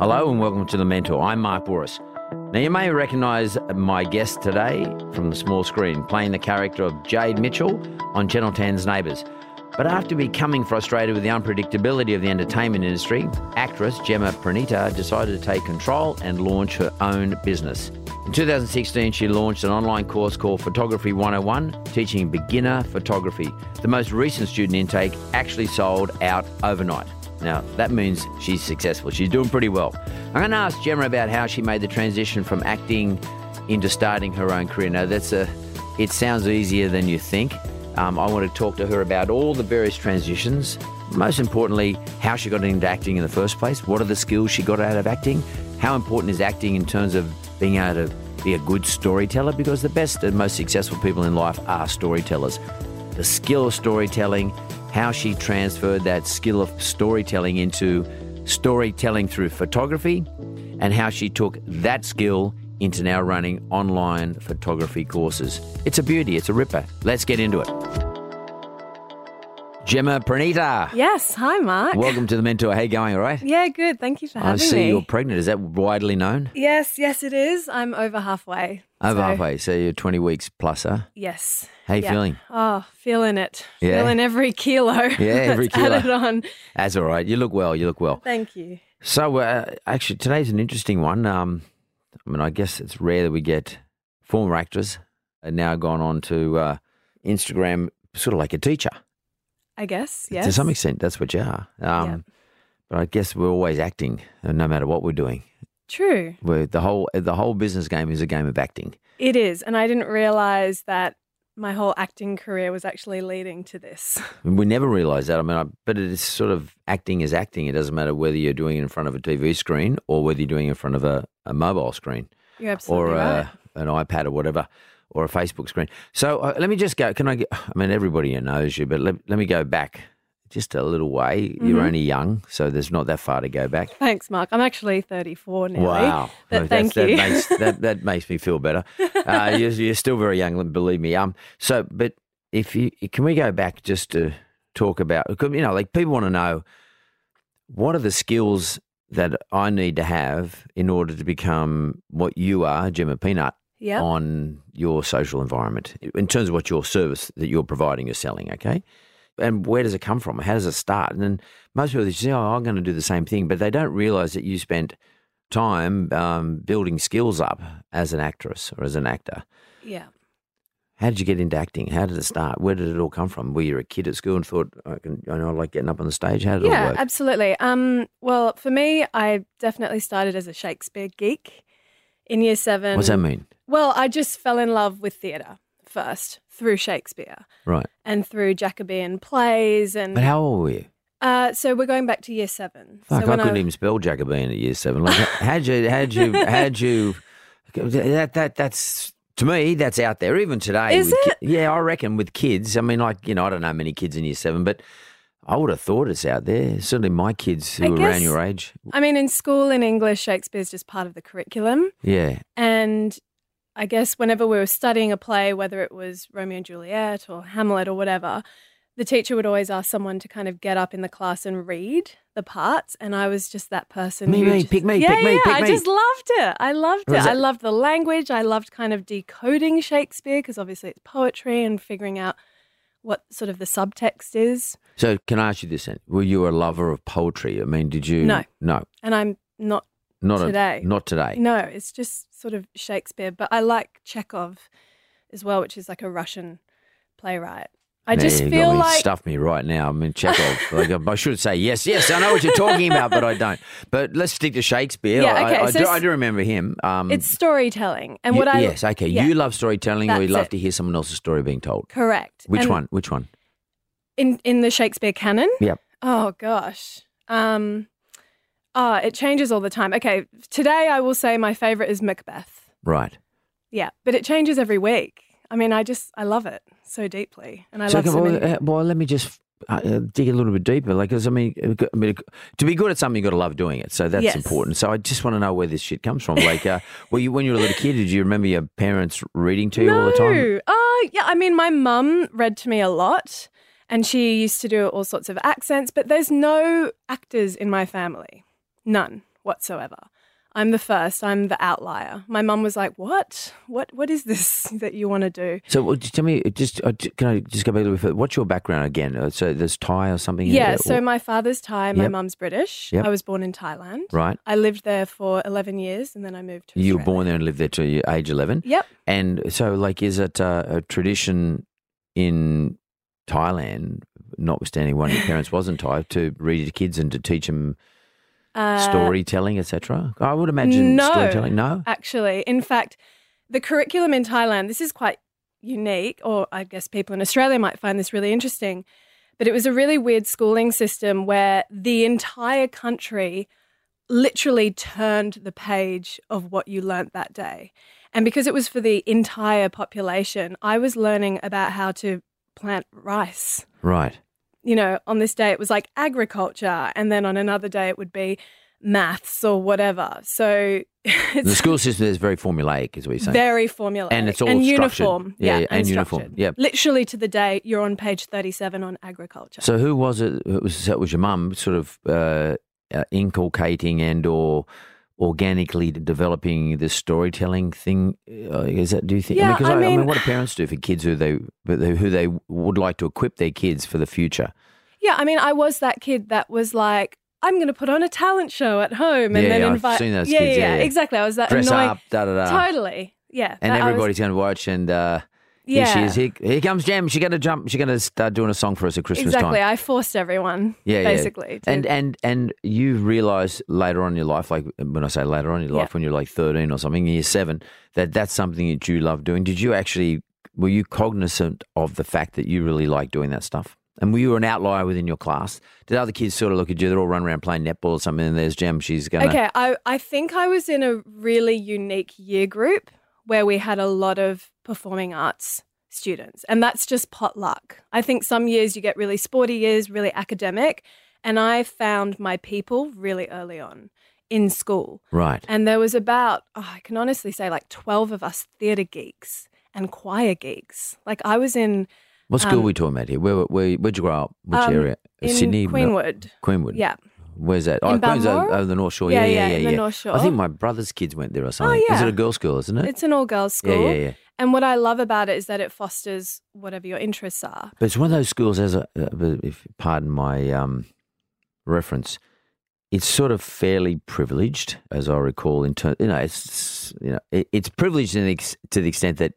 Hello and welcome to The Mentor. I'm Mark Bouris. Now, you may recognise my guest today from the small screen, playing the character of Jade Mitchell on Channel 10's Neighbours. But after becoming frustrated with the unpredictability of the entertainment industry, actress Gemma Pranita decided to take control and launch her own business. In 2016, she launched an online course called Photography 101, teaching beginner photography. The most recent student intake actually sold out overnight. Now, that means she's successful. She's doing pretty well. I'm going to ask Gemma about how she made the transition from acting into starting her own career. Now, that's a, it sounds easier than you think. Um, I want to talk to her about all the various transitions. Most importantly, how she got into acting in the first place. What are the skills she got out of acting? How important is acting in terms of being able to be a good storyteller? Because the best and most successful people in life are storytellers. The skill of storytelling, how she transferred that skill of storytelling into storytelling through photography, and how she took that skill into now running online photography courses. It's a beauty, it's a ripper. Let's get into it. Gemma Pranita. Yes, hi Mark. Welcome to the Mentor. How you going? All right. Yeah, good. Thank you for having me. I see me. you're pregnant. Is that widely known? Yes, yes, it is. I'm over halfway. Over So, halfway. So you're 20 weeks plus, huh? Yes. How you Yeah. feeling? Oh, feeling it. Yeah? Feeling every kilo. Yeah, every kilo. Added on. That's all right. You look well. You look well. Thank you. So, uh, actually, today's an interesting one. Um, I mean, I guess it's rare that we get former actors and now gone on to uh, Instagram, sort of like a teacher. I guess. Yes. To some extent, that's what you are. Um, Yeah. But I guess we're always acting, uh, no matter what we're doing. True. We're, the whole the whole business game is a game of acting. It is, and I didn't realize that my whole acting career was actually leading to this. We never realise that. I mean, I, but it is sort of acting is acting. It doesn't matter whether you're doing it in front of a TV screen or whether you're doing it in front of a, a mobile screen. You're absolutely or right. uh, an iPad or whatever, or a Facebook screen. So uh, let me just go. Can I? Get, I mean, everybody knows you, but let, let me go back just a little way. You're Mm-hmm. only young, so there's not that far to go back. Thanks, Mark. I'm actually 34 now. Wow, Well, thank you. That makes, that, that makes me feel better. Uh, you're, you're still very young, believe me. Um, so, but if you can, we go back just to talk about, you know, like people want to know what are the skills that I need to have in order to become what you are, Gemma Peanut, Yep. on your social environment in terms of what your service that you're providing or selling, okay? And where does it come from? How does it start? And then most people say, "Oh, I'm going to do the same thing," but they don't realize that you spent time um, building skills up as an actress or as an actor. yeah. How did you get into acting? How did it start? Where did it all come from? Were you a kid at school and thought, I, can, I know I like getting up on the stage? How did it all Yeah, work? absolutely. Um, well, for me, I definitely started as a Shakespeare geek in year seven. What's that mean? Well, I just fell in love with theatre first through Shakespeare Right. and through Jacobean plays. And But how old were you? uh, so we're going back to year seven. Fuck, so I couldn't even spell Jacobean at year seven. Like, how'd you, how'd you, how'd you, that, that, that's, to me, that's out there. Even today. Is ki- it? yeah, I reckon with kids. I mean, like, you know, I don't know many kids in year seven, but I would have thought it's out there. Certainly my kids who I are around your age. I mean, in school in English, Shakespeare's just part of the curriculum. Yeah. And I guess whenever we were studying a play, whether it was Romeo and Juliet or Hamlet or whatever, the teacher would always ask someone to kind of get up in the class and read the parts, and I was just that person. Me, me, just- pick me, yeah, pick me, yeah, pick I me. just loved it. I loved Was it. I loved the language. I loved kind of decoding Shakespeare because obviously it's poetry and figuring out what sort of the subtext is. So, can I ask you this then? Were you a lover of poetry? I mean, did you? No. No. And I'm not Not a- Today. not today. No, it's just sort of Shakespeare. But I like Chekhov as well, which is like a Russian playwright. I Now just you feel me like stuff me right now. I mean, Chekhov. like, I should say yes, yes. I know what you're talking about, but I don't. But let's stick to Shakespeare. Yeah, I, okay, I, so do, I do remember him. Um, it's storytelling. And y- what I yes, okay. yeah, You love storytelling, or you love it. to hear someone else's story being told. correct. Which And one? Which one? in in the Shakespeare canon? Yep. Oh gosh. Um ah, it changes all the time. Okay, today I will say my favorite is Macbeth. Right. Yeah, but it changes every week. I mean, I just I love it so deeply, and I So, love so well, uh, well, let me just uh, uh, dig a little bit deeper. Like, 'cause, I mean, uh, I mean, to be good at something, you got to love doing it. So that's Yes. important. So I just want to know where this shit comes from. Like, uh, well, you when you were a little kid, did you remember your parents reading to you all the time? No. Oh, yeah. I mean, my mum read to me a lot and she used to do all sorts of accents, but there's no actors in my family. None whatsoever. I'm the first. I'm the outlier. My mum was like, "What? What? What is this that you want to do?" So, tell me, just uh, can I just go back a little bit further? What's your background again? Uh, so, there's Thai or something? in Yeah. So my father's Thai. My Yep. mum's British. Yep. I was born in Thailand. right. I lived there for 11 years, and then I moved to. You were born there and lived there till you age eleven. Yep. And so, like, is it uh, a tradition in Thailand, notwithstanding one of your parents wasn't Thai, to read to kids and to teach them Uh, storytelling, etc.? I would imagine no. storytelling. No. actually. In fact, the curriculum in Thailand, this is quite unique, or I guess people in Australia might find this really interesting, but it was a really weird schooling system where the entire country literally turned the page of what you learnt that day. And because it was for the entire population, I was learning about how to plant rice Right. You know, on this day it was like agriculture, and then on another day it would be maths or whatever. So it's The school system is very formulaic, is what you're saying. very formulaic And it's all and uniform. Yeah, Yeah, yeah, and uniform. Yeah. literally to the day you're on page thirty-seven on agriculture. So, who was it? It was, it was your mum, sort of uh, uh, inculcating and or organically developing this storytelling thing. Uh, is that? Do you think? Yeah, because I I, mean, mean- what do parents do for kids who they who they would like to equip their kids for the future? yeah, I mean, I was that kid that was like. I'm going to put on a talent show at home and Yeah, then yeah, invite. seen those yeah, kids, yeah, yeah, exactly. I was that Dress annoying. up, da da da. Totally, yeah. And I was- everybody's going to watch, and uh, yeah, here she is. Here, here comes Jem. She's going to jump. She's going to start doing a song for us at Christmas exactly. time. I forced everyone. Yeah, yeah. basically. to- And and and you realise later on in your life, like when I say later on in your Yeah. life, when you're like thirteen or something, year seven, that that's something that you love doing. Did you actually were you cognizant of the fact that you really like doing that stuff? And were you an outlier within your class? Did other kids sort of look at you? They're all running around playing netball or something, and there's Jem. She's gonna. Okay, I, I think I was in a really unique year group where we had a lot of performing arts students, and that's just potluck. I think some years you get really sporty years, really academic, and I found my people really early on in school. Right. And there was about, oh, I can honestly say, like 12 of us theatre geeks and choir geeks. Like I was in, What school um, are we talking about here? Where, where where'd you grow up? Which um, area? in Sydney, Queenwood. Queenwood. Yeah. Where's that? In oh, Queen's Balmoral? over the North Shore. Yeah, Yeah, yeah, yeah, yeah. yeah. North I think my brother's kids went there or something. Is yeah. Is it a girls' school? Isn't it? It's an all girls school. yeah, yeah. And what I love about it is that it fosters whatever your interests are. But it's one of those schools, as a, uh, if pardon my um, reference, it's sort of fairly privileged, as I recall. In terms, you know, it's you know, it, it's privileged in the, ex- to the extent that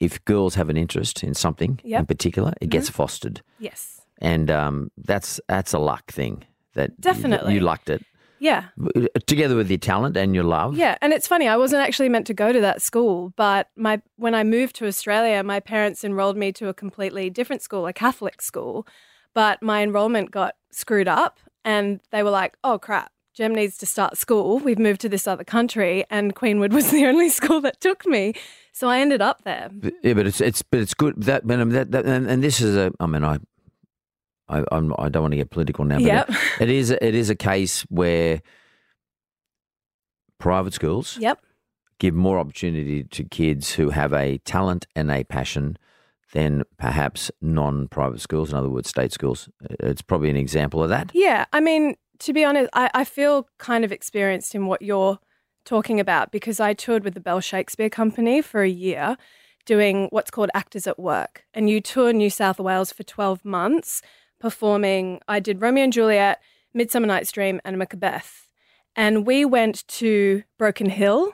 if girls have an interest in something in particular, it gets fostered, Yes. and um, that's that's a luck thing. That Definitely. you lucked it Yeah. Uh, together with your talent and your love. Yeah. And it's funny, I wasn't actually meant to go to that school, but my when I moved to Australia, my parents enrolled me to a completely different school, a Catholic school. But my enrollment got screwed up and they were like, oh crap. Jem needs to start school. We've moved to this other country, and Queenwood was the only school that took me. So I ended up there. But- Yeah, but it's it's but it's good that that, that and, and this is a I mean I I I'm, I don't want to get political now, but Yep. it, it is it is a case where private schools Yep. give more opportunity to kids who have a talent and a passion than perhaps non-private schools, in other words, state schools. It's probably an example of that. Yeah, I mean, to be honest, I, I feel kind of experienced in what you're talking about because I toured with the Bell Shakespeare Company for a year doing what's called Actors at Work. And you tour New South Wales for 12 months performing. I did Romeo and Juliet, Midsummer Night's Dream, and Macbeth. And we went to Broken Hill,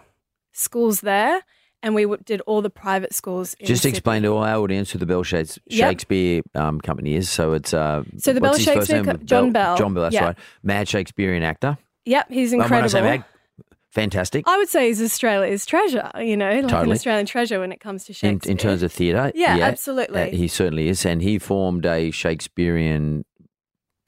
schools there, and we did all the private schools. In Just Sydney. explain to our audience who the Bell Shakes- Yep. Shakespeare um, Company is. So it's uh, So the Bell Shakespeare? John Bell. John Bell. That's Yeah. right. Mad Shakespearean actor. Yep, he's Well, incredible. When I say mad, fantastic. I would say he's Australia's treasure, you know, like an Australian treasure when it comes to Shakespeare. in terms of theatre, Yeah, absolutely. uh, he certainly is, and he formed a Shakespearean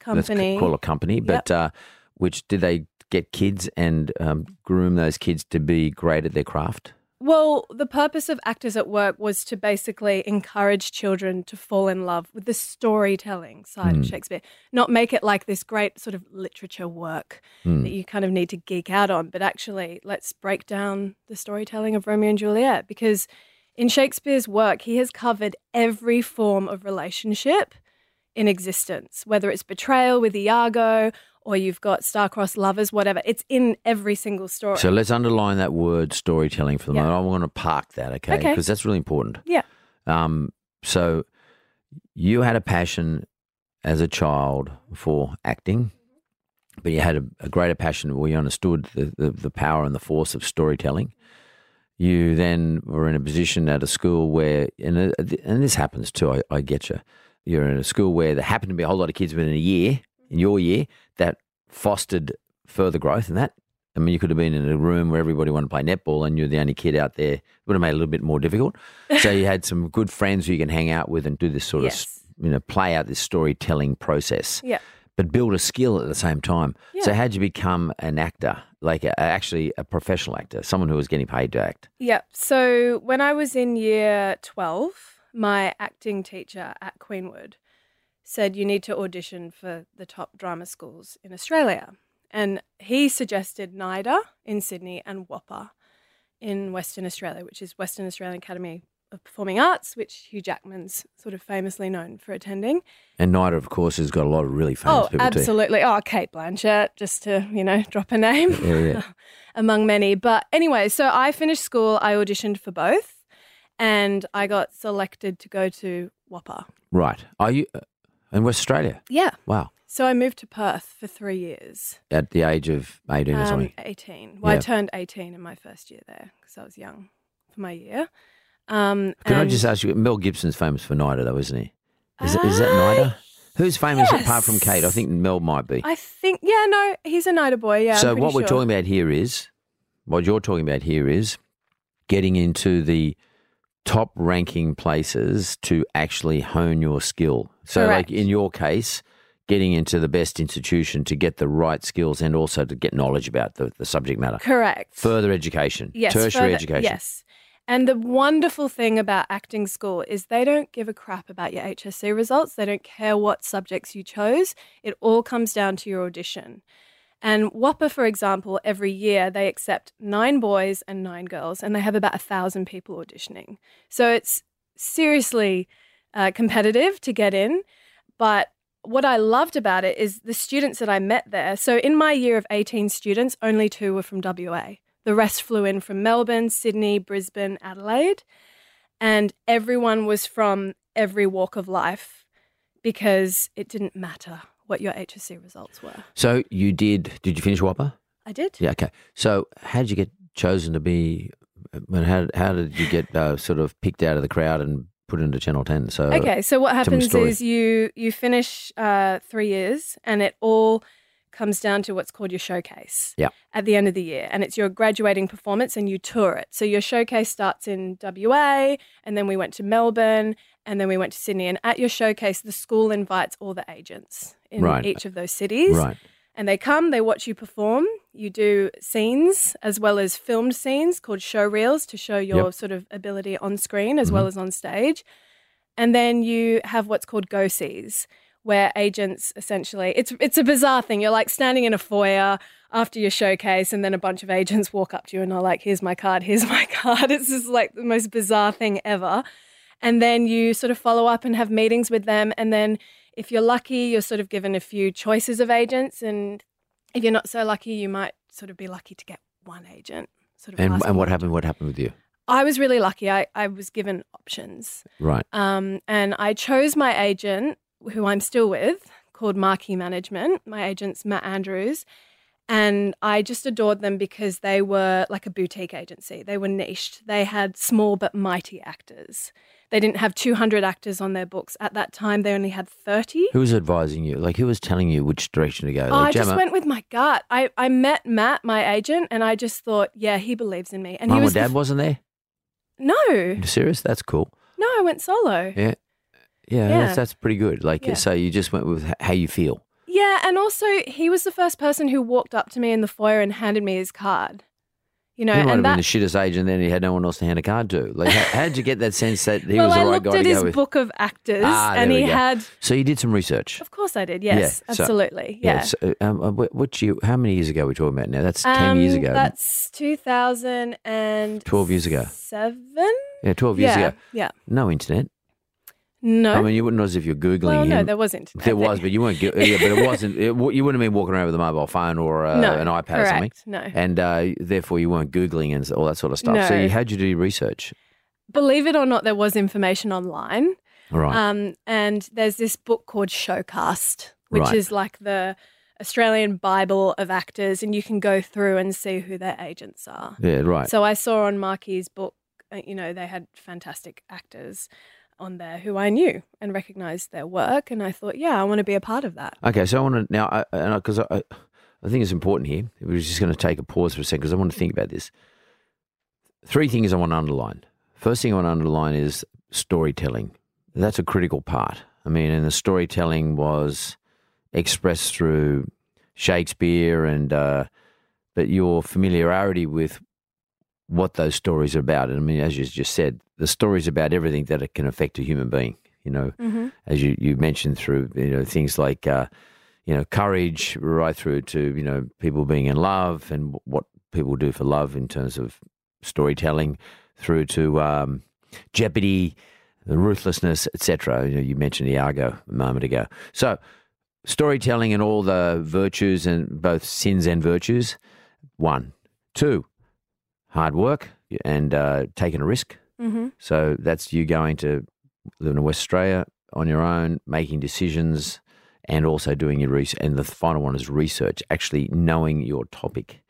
let's company. call it company, but uh, which did they get kids and um, groom those kids to be great at their craft? Well, the purpose of Actors at Work was to basically encourage children to fall in love with the storytelling side Hmm. of Shakespeare, not make it like this great sort of literature work Hmm. that you kind of need to geek out on, but actually let's break down the storytelling of Romeo and Juliet because in Shakespeare's work, he has covered every form of relationship in existence, whether it's betrayal with Iago or you've got star-crossed lovers, whatever. It's in every single story. So let's underline that word storytelling for the Yeah. moment. I want to park that, okay? Okay. Because that's really important. yeah. Um, so you had a passion as a child for acting, but you had a, a greater passion where you understood the, the, the power and the force of storytelling. You then were in a position at a school where, and, uh, and this happens too, I, I get you. You're in a school where there happened to be a whole lot of kids within a year, in your year, fostered further growth. in that, I mean, you could have been in a room where everybody wanted to play netball and you're the only kid out there. It would have made it a little bit more difficult. So you had some good friends who you can hang out with and do this sort Yes. of, you know, play out this storytelling process Yeah. but build a skill at the same time. So how'd you become an actor, like a, actually a professional actor, someone who was getting paid to act? Yeah. So when I was in year 12, my acting teacher at Queenwood said you need to audition for the top drama schools in Australia. And he suggested NIDA in Sydney and WAPA in Western Australia, which is Western Australian Academy of Performing Arts, which Hugh Jackman's sort of famously known for attending. And NIDA, of course, has got a lot of really famous oh, people absolutely. Oh, Cate Blanchett, just to, you know, drop a name. Yeah, yeah. among many. But anyway, so I finished school, I auditioned for both, and I got selected to go to WAPA. right. Are you uh, in West Australia? Yeah. Wow. So I moved to Perth for three years. At the age of 18 or Um, something. 18. Well, Yeah. I turned 18 in my first year there because I was young for my year. Um, Can I and- just ask you, Mel Gibson's famous for NIDA, though, isn't he? Is, that is that Uh, NIDA? Who's famous apart from. Cate? I think Mel might be. I think, yeah, no, he's a NIDA boy. Yeah. I'm so pretty what we're sure. talking about here is, what you're talking about here is getting into the top ranking places to actually hone your skill. So Correct. like in your case, getting into the best institution to get the right skills and also to get knowledge about the, the subject matter. Correct. Further education, Yes, tertiary further- education. Yes. And the wonderful thing about acting school is they don't give a crap about your HSC results. They don't care what subjects you chose. It all comes down to your audition. And WAPA, for example, every year they accept nine boys and nine girls, and they have about a thousand people auditioning. So it's seriously uh, competitive to get in. But what I loved about it is the students that I met there. So in my year of 18 students, only two were from WA. The rest flew in from Melbourne, Sydney, Brisbane, Adelaide. And everyone was from every walk of life because it didn't matter what your HSC results were. So you did, did you finish WAPA? I did. Yeah, okay. So how did you get chosen to be, when, how, how did you get uh, sort of picked out of the crowd and put into Channel 10? So Okay, so what tell me the happens is you you finish uh, three years, and it all comes down to what's called your showcase. Yeah. At the end of the year, and it's your graduating performance, and you tour it. So your showcase starts in WA, and then we went to Melbourne, and then we went to Sydney. And at your showcase, the school invites all the agents in Right. each of those cities. Right. And they come, they watch you perform. You do scenes as well as filmed scenes called show reels to show your Yep. sort of ability on screen as mm-hmm. well as on stage. And then you have what's called go sees, where agents essentially it's it's a bizarre thing. You're like standing in a foyer after your showcase, and then a bunch of agents walk up to you and are like, "Here's my card. Here's my card." It's just like the most bizarre thing ever. And then you sort of follow up and have meetings with them. And then if you're lucky, you're sort of given a few choices of agents. And if you're not so lucky, you might sort of be lucky to get one agent. Sort of And, and what happened? What happened with you? I was really lucky. I, I was given options. Right. Um, and I chose my agent, who I'm still with, called Marquee Management. My agent's Matt Andrews. And I just adored them because they were like a boutique agency. They were niched. They had small but mighty actors. They didn't have 200 actors on their books. At that time, they only had 30. Who was advising you? Like, who was telling you which direction to go? Oh, I Like, just Gemma, went with my gut. I, I met Matt, my agent, and I just thought, yeah, he believes in me. And Mum he was the dad f- wasn't there? no, serious? That's cool. no, I went solo. Yeah. Yeah, Yeah. That's, that's pretty good. Like, Yeah. so you just went with how you feel. Yeah, and also he was the first person who walked up to me in the foyer and handed me his card. You know, he might have and been that. the shittest agent, then he had no one else to hand a card to. Like, how, how'd you get that sense that he well, was the I right looked guy at to his go with? book of actors, Ah, and he go. had. So you did some research. Of course, I did. Yes, Yeah, so- absolutely. Yeah. so, um, uh, what, year, how many years ago are we talking about now? That's 10 years Um, ago. That's two thousand and 12 years ago. Seven. yeah, 12 years yeah. ago. Yeah. No internet. No. I mean, you wouldn't know as if you're Googling well, him. no, there wasn't. There was, but you weren't. go- Yeah, but it wasn't. It, you wouldn't have been walking around with a mobile phone or uh, no, an iPad correct. or something, No. and uh, therefore you weren't googling and all that sort of stuff. So you how'd you do your research? Believe it or not, there was information online. All right. Um, and there's this book called Showcast, which Right. is like the Australian Bible of actors, and you can go through and see who their agents are. yeah, right. So I saw on Marquee's book, uh, you know, they had fantastic actors on there who I knew and recognized their work, and I thought, yeah, I want to be a part of that. Okay, so I want to now, because I, because I, I think it's important here. We're just going to take a pause for a second because I want to think about this. Three things I want to underline. First thing I want to underline is storytelling. That's a critical part. I mean, and the storytelling was expressed through Shakespeare and, uh, but your familiarity with what those stories are about. And I mean, as you just said, the stories about everything that it can affect a human being. You know, Mm-hmm. as you, you mentioned through you know things like uh, you know courage right through to you know people being in love and what people do for love in terms of storytelling through to um, jeopardy the ruthlessness etc you, know, you mentioned Iago a moment ago so storytelling and all the virtues and both sins and virtues one two hard work and uh, taking a risk Mm-hmm. so that's you going to live in West Australia on your own, making decisions, and also doing your research. And the final one is research, actually knowing your topic.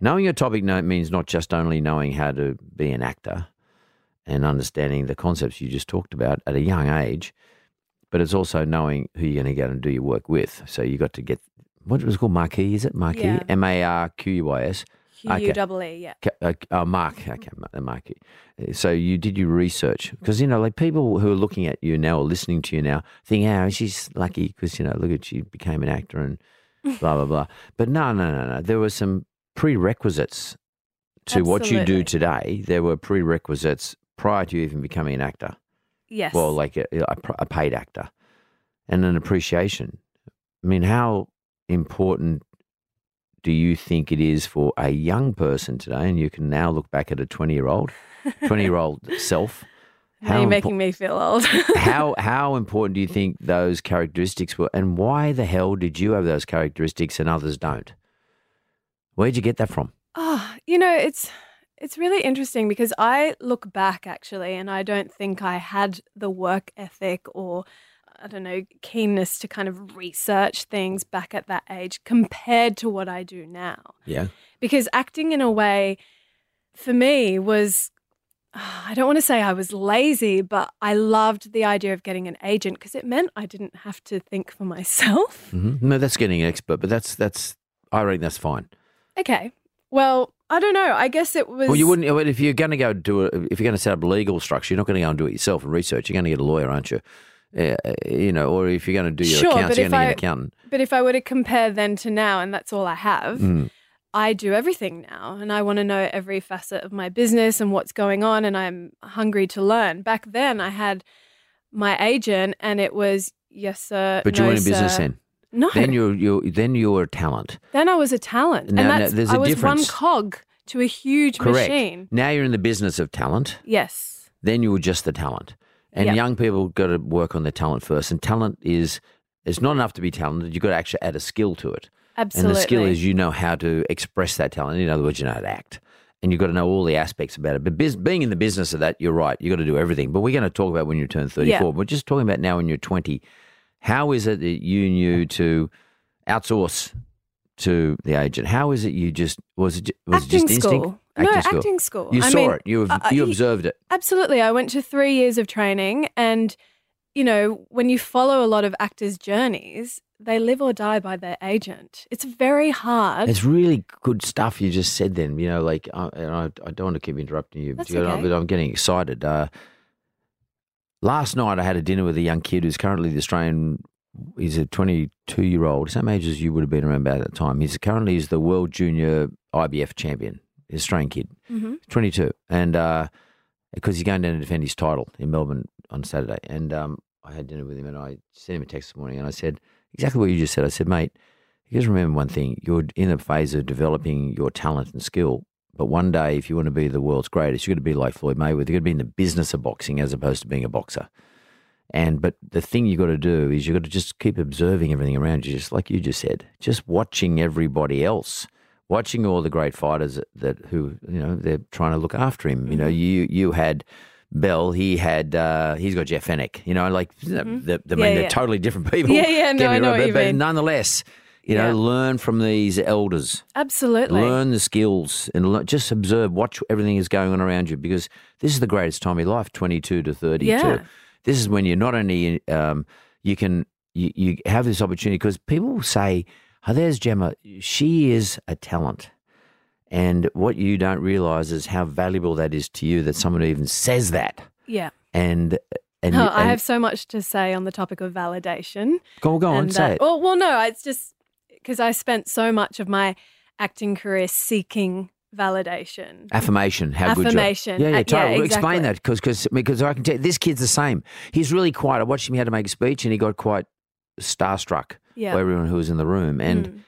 Knowing your topic means not just only knowing how to be an actor and understanding the concepts you just talked about at a young age, but it's also knowing who you're going to go and do your work with. So you got to get what was it called marquee, is it marquee? Yeah. M A R Q U I S. Q Okay. U double E, yeah. Uh, uh, Mark, okay, Mark. Uh, So you did your research because you know, like people who are looking at you now or listening to you now, think, "Oh, she's lucky because you know, look at she became an actor and blah blah blah." But no, no, no, no. There were some prerequisites to what you do today. There were prerequisites prior to you even becoming an actor. Yes. Well, like a, a, a paid actor, and an appreciation. I mean, how important do you think it is for a young person today? And you can now look back at a twenty-year-old, twenty-year-old self. now you're impo- making me feel old. how how important do you think those characteristics were, and why the hell did you have those characteristics and others don't? Where'd you get that from? Oh, you know, it's it's really interesting because I look back actually and I don't think I had the work ethic or I don't know, keenness to kind of research things back at that age compared to what I do now. Yeah, Because acting in a way for me was I don't want to say I was lazy, but I loved the idea of getting an agent because it meant I didn't have to think for myself. hmm no, that's getting an expert, but that's that's I reckon that's fine. Okay. Well, I don't know. I guess it was Well, you wouldn't well, if you're going to go do it. If you're going to set up a legal structure, you're not going to go and do it yourself and research. You're going to get a lawyer, aren't you? Uh, you know, or if you're going to do your Sure, accounts, you're going to I- get an accountant. But if I were to compare then to now, and that's all I have, Mm. I do everything now. And I want to know every facet of my business and what's going on. And I'm hungry to learn. Back then, I had my agent, and it was, yes, sir. But you weren't in business then. No. Then you're you then you're a talent. Then I was a talent. Now- now, and that's, there's I a was difference. one cog to a huge Correct. machine. Now you're in the business of talent. Yes. Then you were just the talent. And Yep. young people got to work on their talent first. And talent is it's not enough to be talented. You've got to actually add a skill to it. Absolutely. And the skill is you know how to express that talent. In other words, you know how to act. And you've got to know all the aspects about it. But biz, being in the business of that, you're right. You've got to do everything. But we're going to talk about when you turn 34. Yeah. We're just talking about now when you're 20. How is it that you knew to outsource to the agent? How is it you just, was it, was it just instinct? school. No, acting school. You I saw mean, it. You, uh, you uh, observed it. Absolutely. I went to three years of training, and you know, when you follow a lot of actors' journeys, they live or die by their agent. It's very hard. It's really good stuff you just said. Then you know, like, uh, and I, I don't want to keep interrupting you, That's but, okay. but I'm getting excited. Uh, last night, I had a dinner with a young kid who's currently the Australian. He's a 22 year old, same age as you would have been around about that time. He's currently is the world junior IBF champion, Australian kid, hmm 22, and uh, because he's going down to defend his title in Melbourne on Saturday, and um, I had dinner with him, and I sent him a text this morning, and I said exactly what you just said. I said, mate, you just remember one thing: you're in a phase of developing your talent and skill. But one day, if you want to be the world's greatest, you've got to be like Floyd Mayweather. You've got to be in the business of boxing as opposed to being a boxer. And but the thing you've got to do is you've got to just keep observing everything around you, just like you just said, just watching everybody else, watching all the great fighters that, who you know they're trying to look after him. You know, you you had Bell, he had uh, he's got Jeff Fenech. You know, like the, the, I mean, Yeah, they're yeah. totally different people. Yeah, yeah, no, I know wrong, what but, you but mean. nonetheless, you know, Yeah. learn from these elders. Absolutely. Learn the skills and le- just observe, watch everything is going on around you because this is the greatest time of your life, 22 to 32. Yeah. This is when you're not only, um, you can, you, you have this opportunity because people say, there's Gemma, she is a talent. And what you don't realize is how valuable that is to you that someone even says that. Yeah. And, and, Oh, you- I have so much to say on the topic of validation. go, on, go on, and say it. Well, well, no, it's just because I spent so much of my acting career seeking validation. Affirmation. How good Affirmation. you are. Yeah, yeah, Uh, yeah, exactly. Explain that because cause, because I can tell you, this kid's the same. He's really quiet. I watched him how to make a speech and he got quite starstruck Yeah. by everyone who was in the room. And Mm.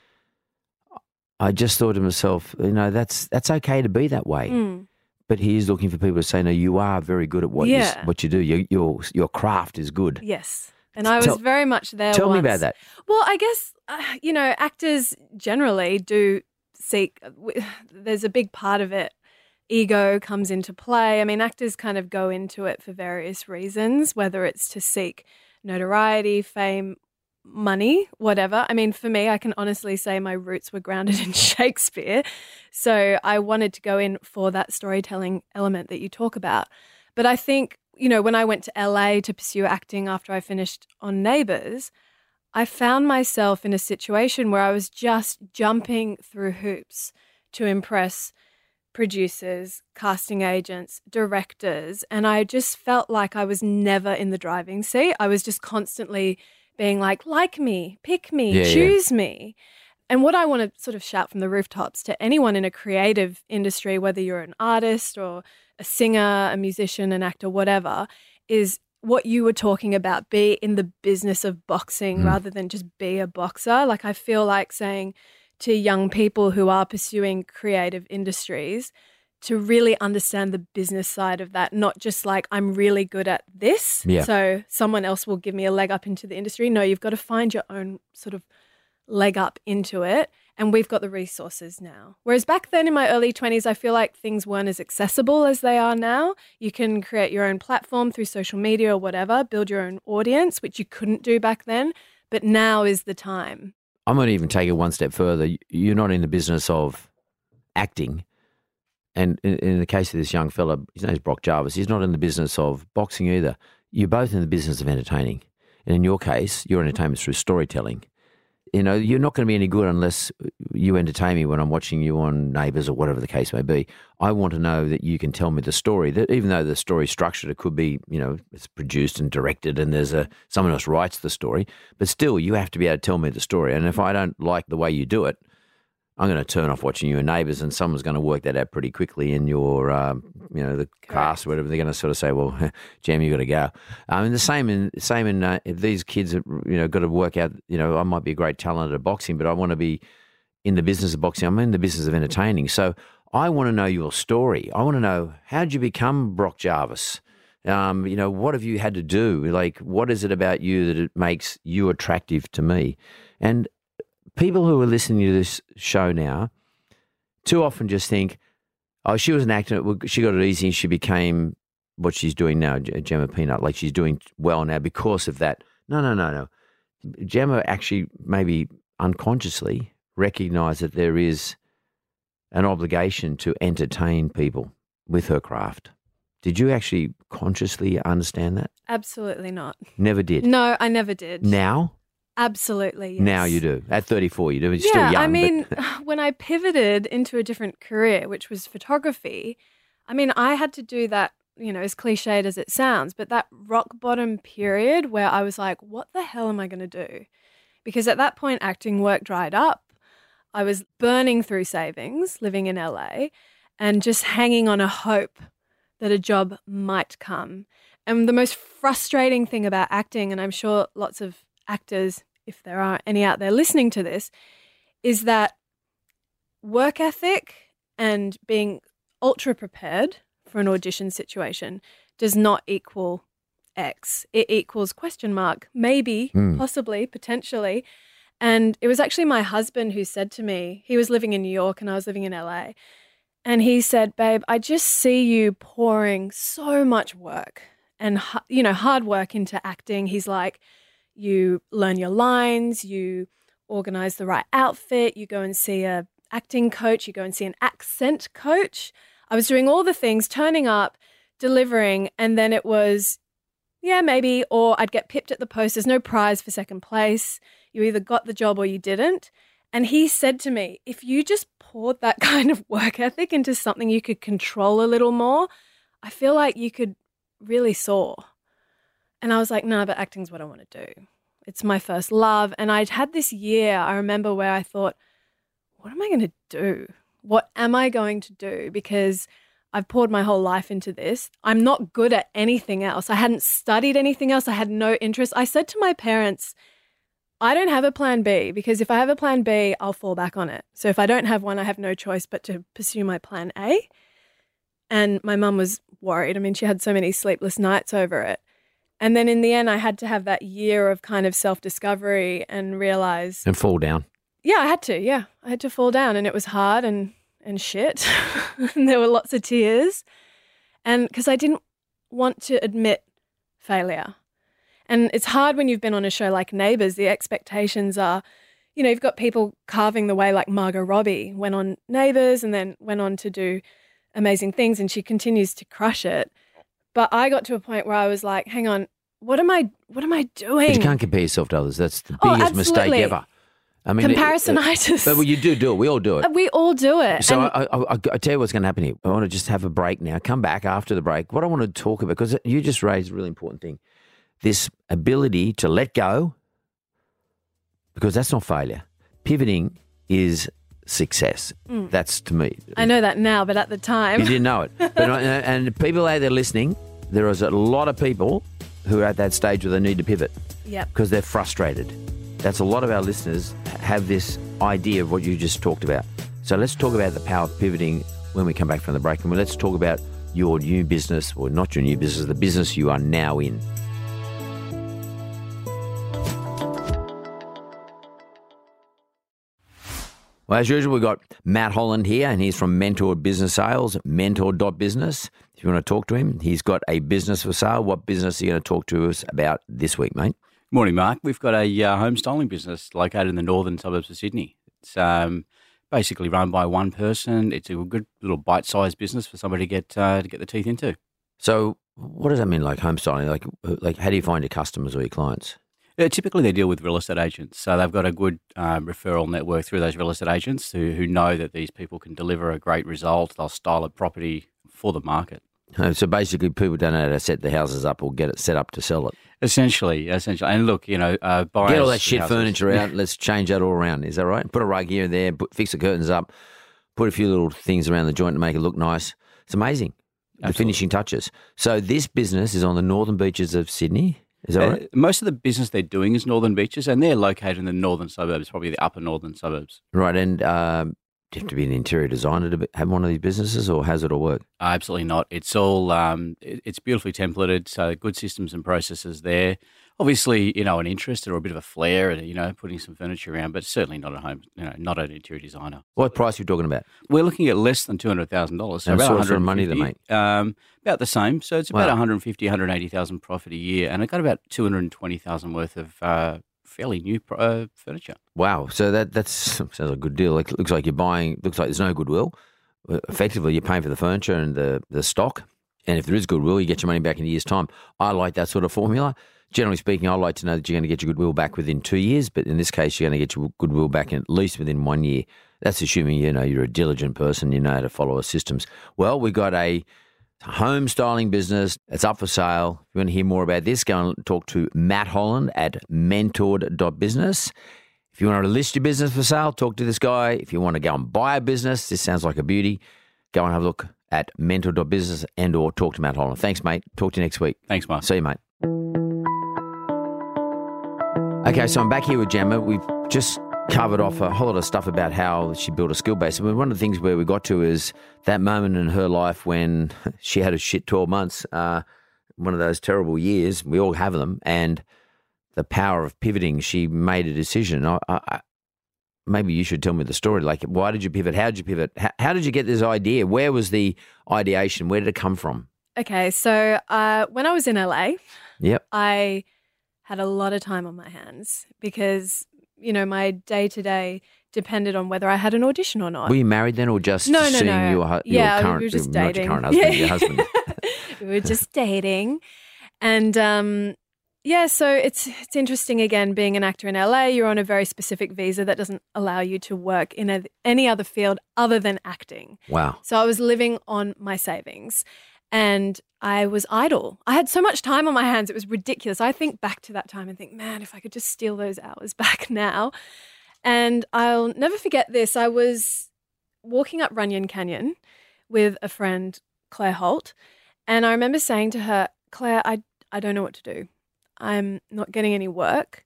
I just thought to myself, you know, that's that's okay to be that way. Mm. But he is looking for people to say, no, you are very good at what you, what you do. Your, your your craft is good. Yes. And I was Tell- very much there. Tell me about that. Well, I guess uh, you know actors generally do seek. There's a big part of it. Ego comes into play. I mean, actors kind of go into it for various reasons, whether it's to seek notoriety, fame, money, whatever. I mean, for me, I can honestly say my roots were grounded in Shakespeare. So I wanted to go in for that storytelling element that you talk about. But I think, you know, when I went to LA to pursue acting after I finished on Neighbours, I found myself in a situation where I was just jumping through hoops to impress producers, casting agents, directors, and I just felt like I was never in the driving seat. I was just constantly being like, like me, pick me, Yeah, yeah. choose me. And what I want to sort of shout from the rooftops to anyone in a creative industry, whether you're an artist or a singer, a musician, an actor, whatever, is what you were talking about be in the business of boxing Mm. rather than just be a boxer. Like, I feel like saying to young people who are pursuing creative industries to really understand the business side of that, not just like, I'm really good at this. Yeah. So someone else will give me a leg up into the industry. No, you've got to find your own sort of leg up into it. And we've got the resources now. Whereas back then in my early 20s, I feel like things weren't as accessible as they are now. You can create your own platform through social media or whatever, build your own audience, which you couldn't do back then. But now is the time. I'm going to even take it one step further. You're not in the business of acting. And in, in the case of this young fella, his name's Brock Jarvis, he's not in the business of boxing either. You're both in the business of entertaining. And in your case, your entertainment is through storytelling. You know, you're not going to be any good unless you entertain me when I'm watching you on Neighbours or whatever the case may be. I want to know that you can tell me the story. That even though the story's structured, it could be, you know, it's produced and directed, and there's a someone else writes the story. But still, you have to be able to tell me the story. And if I don't like the way you do it, I'm going to turn off watching you and Neighbours, and someone's going to work that out pretty quickly in your, um, you know, the cast or whatever. They're going to sort of say, "Well, Jam, you got to go." I mean, the same in same in uh, if these kids, are, you know, got to work out. You know, I might be a great talent at boxing, but I want to be in the business of boxing. I'm in the business of entertaining, so I want to know your story. I want to know how did you become Brock Jarvis. Um, you know, what have you had to do? Like, what is it about you that it makes you attractive to me? And people who are listening to this show now too often just think, oh, she was an actor. She got it easy and she became what she's doing now, Gemma Peanut. Like she's doing well now because of that. No, no, no, no. Gemma actually maybe unconsciously recognized that there is an obligation to entertain people with her craft. Did you actually consciously understand that? Absolutely not. Never did. No, I never did. Now? Absolutely. Yes. Now you do. At 34, you do. You're yeah, still young. I mean, but... when I pivoted into a different career, which was photography, I mean, I had to do that, you know, as cliched as it sounds, but that rock bottom period where I was like, what the hell am I going to do? Because at that point, acting work dried up. I was burning through savings living in LA and just hanging on a hope that a job might come. And the most frustrating thing about acting, and I'm sure lots of actors, if there are any out there listening to this, is that work ethic and being ultra prepared for an audition situation does not equal X. It equals question mark, maybe, Mm. possibly, potentially. And it was actually my husband who said to me, he was living in New York and I was living in LA. And he said, Babe, I just see you pouring so much work and, you know, hard work into acting. He's like, you learn your lines, you organize the right outfit, you go and see a acting coach, you go and see an accent coach. I was doing all the things, turning up, delivering, and then it was, yeah, maybe, or I'd get pipped at the post. There's no prize for second place. You either got the job or you didn't. And he said to me, if you just poured that kind of work ethic into something you could control a little more, I feel like you could really soar. And I was like, no, but acting's what I want to do. It's my first love. And I'd had this year, I remember, where I thought, what am I going to do? What am I going to do? Because I've poured my whole life into this. I'm not good at anything else. I hadn't studied anything else. I had no interest. I said to my parents, I don't have a plan B because if I have a plan B, I'll fall back on it. So if I don't have one, I have no choice but to pursue my plan A. And my mum was worried. I mean, she had so many sleepless nights over it. And then in the end, I had to have that year of kind of self discovery and realize, and fall down. yeah, I had to. Yeah, I had to fall down, and it was hard and and shit. and there were lots of tears, and because I didn't want to admit failure. And it's hard when you've been on a show like Neighbours. The expectations are, you know, you've got people carving the way like Margot Robbie went on Neighbours and then went on to do amazing things, and she continues to crush it. But I got to a point where I was like, hang on, what am I what am I doing? But you can't compare yourself to others. That's the Oh, biggest mistake ever. I mean, it- Comparisonitis. But well, you do do it. We all do it. we all do it. So I, I, I, I tell you what's going to happen here. I want to just have a break now. Come back after the break. What I want to talk about because you just raised a really important thing: this ability to let go, because that's not failure. Pivoting is success. Mm. That's to me. I know that now, but at the time, You didn't know it. But uh, and people out there listening, there is a lot of people who are at that stage where they need to pivot yep. because they're frustrated. That's a lot of our listeners have this idea of what you just talked about. So let's talk about the power of pivoting when we come back from the break. And let's talk about your new business, or not your new business, the business you are now in. Well, as usual, we've got Matt Holland here, and he's from Mentor Business Sales, mentor.business. If you want to talk to him, he's got a business for sale. What business are you going to talk to us about this week, mate? Morning, Mark. We've got a uh, home styling business located in the northern suburbs of Sydney. It's um, basically run by one person. It's a good little bite-sized business for somebody to get uh, to get the teeth into. So, what does that mean, like home styling? Like, like how do you find your customers or your clients? Uh, typically, they deal with real estate agents, so they've got a good um, referral network through those real estate agents who, who know that these people can deliver a great result. They'll style a property for the market. Uh, So basically, people don't know how to set the houses up or get it set up to sell it. Essentially, essentially, and look, you know, uh, buyers Get all that shit houses- furniture out. Let's change that all around. Is that right? Put a rug here and there. Put, fix the curtains up. Put a few little things around the joint to make it look nice. It's amazing. The finishing touches. So this business is on the northern beaches of Sydney. Is that Uh, right? Most of the business they're doing is northern beaches, and they're located in the northern suburbs, probably the upper northern suburbs. Right. And um, do you have to be an interior designer to have one of these businesses, or how's it all work? Absolutely not. It's all um, it- it's beautifully templated, so good systems and processes there. Obviously, you know, an interest or a bit of a flair, you know, putting some furniture around, but certainly not a home, you know, not an interior designer. What price are you talking about? We're looking at less than two hundred thousand dollars, so And about sort of money then, 150, Um, about the same. So it's about Wow. one hundred fifty, one hundred eighty thousand profit a year, and I got about two hundred twenty thousand worth of uh, fairly new uh, furniture. Wow. So that that's sounds like a good deal. Like, looks like you're buying. Looks like there's no goodwill. Uh, Effectively, you're paying for the furniture and the the stock. And if there is goodwill, you get your money back in a year's time. I like that sort of formula. Generally speaking, I like to know that you're going to get your goodwill back within two years. But in this case, you're going to get your goodwill back at least within one year. That's assuming you know you're a diligent person. You know how to follow our systems. Well, we've got a home styling business. It's up for sale. If you want to hear more about this, go and talk to Matt Holland at mentored.business. If you want to list your business for sale, talk to this guy. If you want to go and buy a business, this sounds like a beauty. Go and have a look at mentor.business and or talk to Matt Holland. Thanks, mate. Talk to you next week. Thanks, Mark. See you, mate. Okay, so I'm back here with Gemma. We've just covered off a whole lot of stuff about how she built a skill base. But one of the things where we got to is that moment in her life when she had a shit 12 months, uh, one of those terrible years. We all have them. And the power of pivoting, she made a decision. I, I, I- maybe you should tell me the story. Like, why did you pivot? How did you pivot? How, how did you get this idea? Where was the ideation? Where did it come from? Okay, so uh, when I was in LA, Yep. I had a lot of time on my hands because, you know, my day to day depended on whether I had an audition or not. Were you married then, or just no, no, seeing no. your, your yeah, we current, were just dating. current husband, Yeah. your husband? we were just dating, and um, yeah. So it's it's interesting again being an actor in LA. You're on a very specific visa that doesn't allow you to work in a, any other field other than acting. Wow. So I was living on my savings and I was idle. I had so much time on my hands, it was ridiculous. I think back to that time and think, man, if I could just steal those hours back now. And I'll never forget this. I was walking up Runyon Canyon with a friend, Claire Holt, and I remember saying to her, Claire, I, I don't know what to do. I'm not getting any work,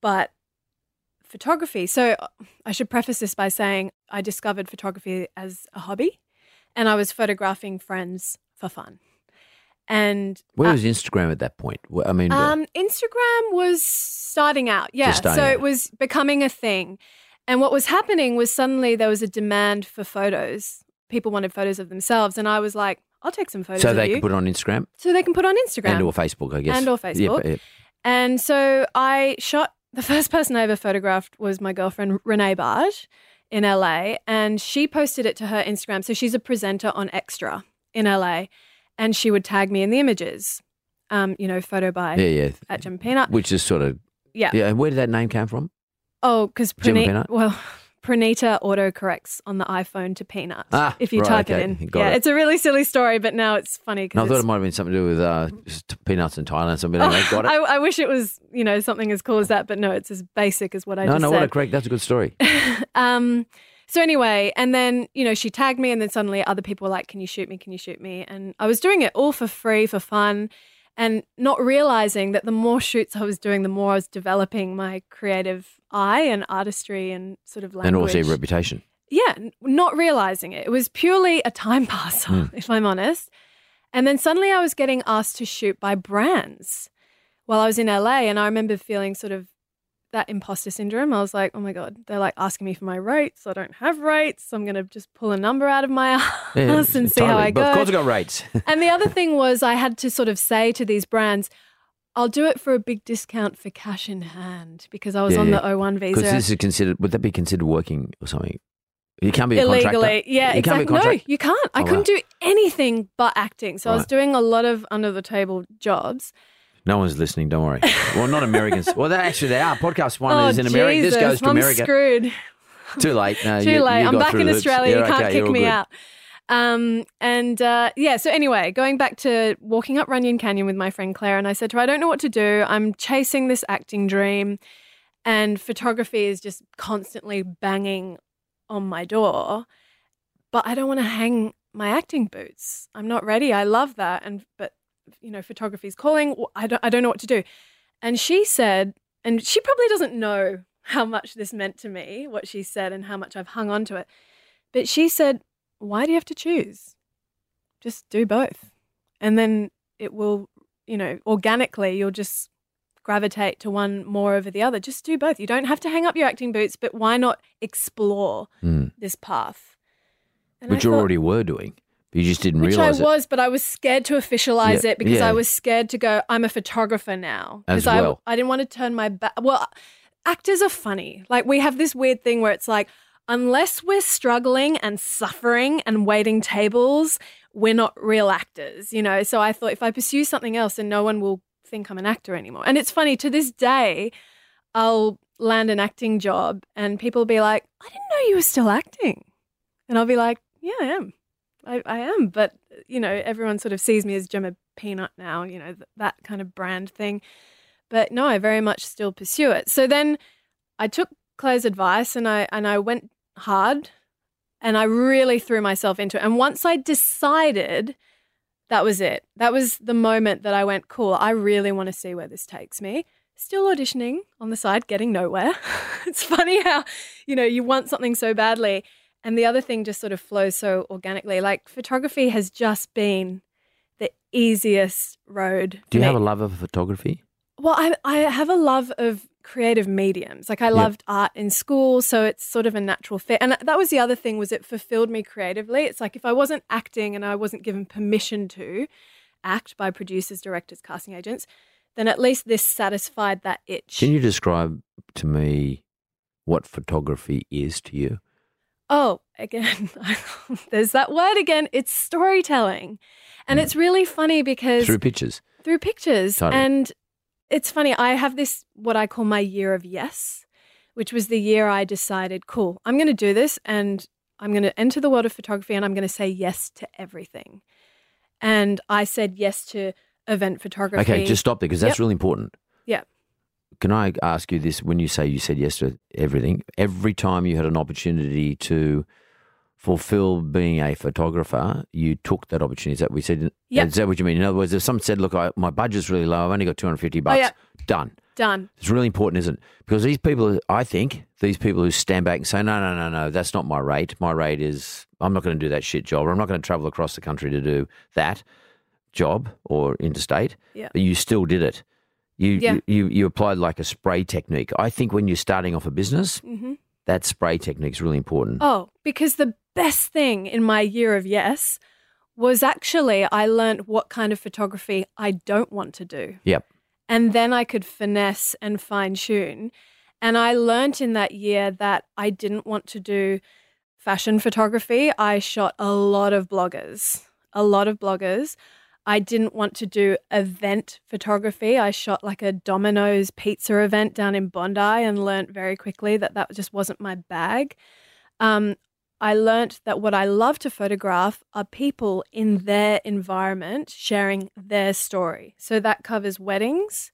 but photography. So uh, I should preface this by saying I discovered photography as a hobby and I was photographing friends for fun. And Where uh, was Instagram at that point? I mean, uh, um, Instagram was starting out, yeah. Starting so out. it was becoming a thing. And what was happening was suddenly there was a demand for photos. People wanted photos of themselves. And I was like, I'll take some photos so they can put it on Instagram so they can put on Instagram. and or Facebook, I guess. And or Facebook. And so I shot the first person I ever photographed was my girlfriend Renee Bargh in LA, and she posted it to her Instagram. So she's a presenter on Extra in LA, and she would tag me in the images. Um, you know, photo by yeah, yeah. at Jim Peanut. Which is sort of Yeah. yeah. Where did that name come from? Oh, because Pranita, Peanut? well, Pranita auto corrects on the iPhone to Peanut Ah, if you right, type okay. it in. Got yeah, it. it's a really silly story, but now it's funny No, I thought it might have been something to do with uh, peanuts in Thailand. Or something. Anyway, got it. I, I wish it was, you know, something as cool as that, but no, it's as basic as what I no, just no, said. what a correct. That's a good story. um, so anyway, and then you know she tagged me, and then suddenly other people were like, "Can you shoot me? Can you shoot me?" And I was doing it all for free, for fun, and not realizing that the more shoots I was doing, the more I was developing my creative eye and artistry and sort of language. and also your reputation. yeah, not realizing it. It was purely a time passer, hmm. if I'm honest. And then suddenly I was getting asked to shoot by brands while I was in LA. And I remember feeling sort of that imposter syndrome. I was like, oh my God, they're like asking me for my rates. I don't have rates. I'm going to just pull a number out of my Yeah, ass and see how totally. I But of go. course, I got rates. and the other thing was I had to sort of say to these brands, I'll do it for a big discount for cash in hand because I was Yeah, on yeah. the O1 Because this is considered. Would that be considered working or something? You can't be a illegally. Yeah, you can't be exactly. No, you can't. I Oh, couldn't wow. do anything but acting. So I was doing a lot of under the table jobs. No one's listening. Don't worry. Well, not Americans. well, they actually they are. Podcast one oh, is in America. Jesus, This goes to I'm America. screwed. Too late. No, Too you- late. you I'm back in. Australia. You can't okay, kick me good. out. Um, and uh, yeah, so anyway, going back to walking up Runyon Canyon with my friend Claire, and I said to her, I don't know what to do. I'm chasing this acting dream, and photography is just constantly banging on my door, but I don't want to hang my acting boots. I'm not ready. I love that, and but you know, photography's calling. I don't, I don't know what to do. And she said, and she probably doesn't know how much this meant to me, what she said, and how much I've hung on to it. But she said, why do you have to choose? Just do both. And then it will, you know, organically, you'll just gravitate to one more over the other. Just do both. You don't have to hang up your acting boots, but why not explore Mm. this path? And Which I you thought- already were doing. You just didn't which I realize it. was, but I was scared to officialize Yeah, it because yeah. I was scared to go. I'm a photographer now because well. I I didn't want to turn my back. Well, actors are funny. Like we have this weird thing where it's like unless we're struggling and suffering and waiting tables, we're not real actors, you know. So I thought if I pursue something else, then no one will think I'm an actor anymore. And it's funny to this day, I'll land an acting job and people will be like, "I didn't know you were still acting," and I'll be like, "Yeah, I am." I, I am, but you know, everyone sort of sees me as Gemma Peanut now, you know, th- that kind of brand thing. But no, I very much still pursue it. So then I took Claire's advice and I and I went hard and I really threw myself into it. And once I decided that was it. That was the moment that I went, cool, I really want to see where this takes me. Still auditioning on the side, getting nowhere. it's funny how, you know, you want something so badly and the other thing just sort of flows so organically. Like photography has just been the easiest road. Do you for have a love of photography? Well, I, I have a love of creative mediums. Like I loved art in school, so it's sort of a natural fit. And that was the other thing was it fulfilled me creatively. It's like if I wasn't acting and I wasn't given permission to act by producers, directors, casting agents, then at least this satisfied that itch. Can you describe to me what photography is to you? Oh, again, there's that word again. It's storytelling. And hmm. it's really funny because Through pictures. through pictures. Totally. And it's funny, I have this, what I call my year of yes, which was the year I decided, cool, I'm going to do this and I'm going to enter the world of photography and I'm going to say yes to everything. And I said yes to event photography. Okay, just stop there because that's Yep. really important. Can I ask you this? When you say you said yes to everything, every time you had an opportunity to fulfill being a photographer, you took that opportunity. Is that what we said? Yep. Is that what you mean? In other words, if someone said, "Look, I, my budget's really low. I've only got two hundred fifty bucks," Oh, yeah. done. Done. It's really important, isn't it? Because these people, I think, these people who stand back and say, no, no, no, no, that's not my rate. My rate is, I'm not going to do that shit job, or I'm not going to travel across the country to do that job or interstate. Yeah. But you still did it. You, Yeah. you, you, applied like a spray technique. I think when you're starting off a business, hmm that spray technique is really important. Oh, because the best thing in my year of yes was actually I learned what kind of photography I don't want to do. Yep. And then I could finesse and fine tune. And I learnt in that year that I didn't want to do fashion photography. I shot a lot of bloggers, a lot of bloggers. I didn't want to do event photography. I shot like a Domino's pizza event down in Bondi and learnt very quickly that that just wasn't my bag. Um, I learnt that what I love to photograph are people in their environment sharing their story. So that covers weddings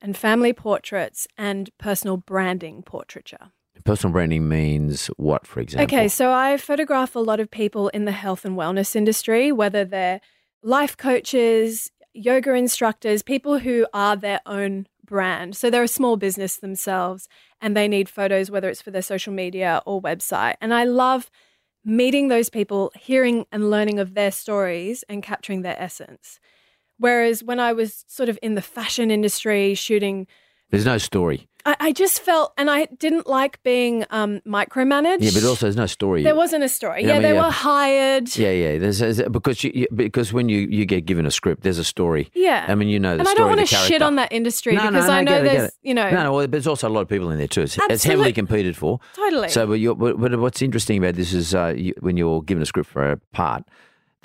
and family portraits and personal branding portraiture. Personal branding means what, for example? Okay, so I photograph a lot of people in the health and wellness industry, whether they're life coaches, yoga instructors, people who are their own brand. So they're a small business themselves and they need photos, whether it's for their social media or website. And I love meeting those people, hearing and learning of their stories and capturing their essence. Whereas when I was sort of in the fashion industry shooting There's no story. I, I just felt, and I didn't like being um, micromanaged. Yeah, but also there's no story. there wasn't a story. Yeah, Yeah, I mean, they yeah. were hired. Yeah, yeah. There's, there's because you, you because when you, you get given a script, there's a story. Yeah. I mean, you know the and I don't want to shit on that industry No, no, because no, I know get it, get there's, it. you know, No, no. Well, there's also a lot of people in there too. It's, it's Absolute- heavily competed for. Totally. So, but, you're, but, but what's interesting about this is uh, you, when you're given a script for a part,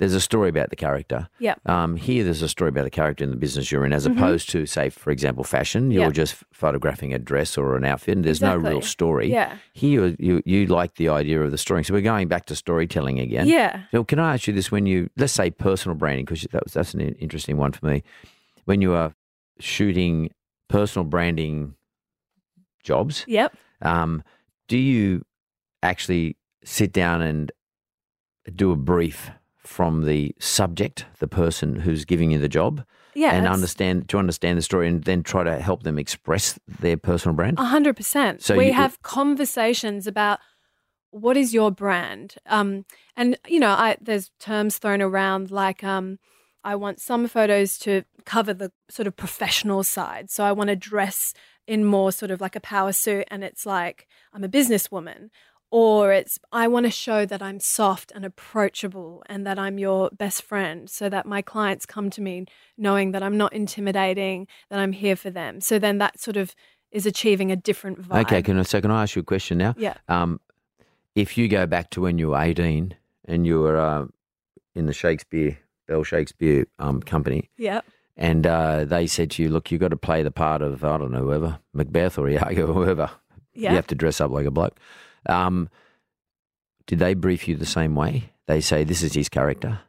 there's a story about the character. Yep. Um, here, there's a story about the character in the business you're in, as opposed to, say, for example, fashion. You're Mm-hmm. Yep. just photographing a dress or an outfit, and there's no real story. Yeah. Here, you you like the idea of the story. So we're going back to storytelling again. yeah. So can I ask you this? When you let's say personal branding, because that was that's an interesting one for me. When you are shooting personal branding jobs, Yep. um, do you actually sit down and do a brief from the subject, the person who's giving you the job, Yeah. and understand to understand the story, and then try to help them express their personal brand? A hundred percent. So we you- have conversations about what is your brand? Um, and you know, I there's terms thrown around like um, I want some photos to cover the sort of professional side. So I want to dress in more sort of like a power suit, and it's like I'm a businesswoman. Or it's, I want to show that I'm soft and approachable and that I'm your best friend so that my clients come to me knowing that I'm not intimidating, that I'm here for them. So then that sort of is achieving a different vibe. Okay, can I, so can I ask you a question now? Yeah. Um, if you go back to when you were 18 and you were uh, in the Shakespeare, Bell Shakespeare um, company, Yeah. and uh, they said to you, look, you've got to play the part of, I don't know, whoever, Macbeth or Iago or whoever. Yeah. You have to dress up like a bloke. Um, did they brief you the same way? They say, this is his character.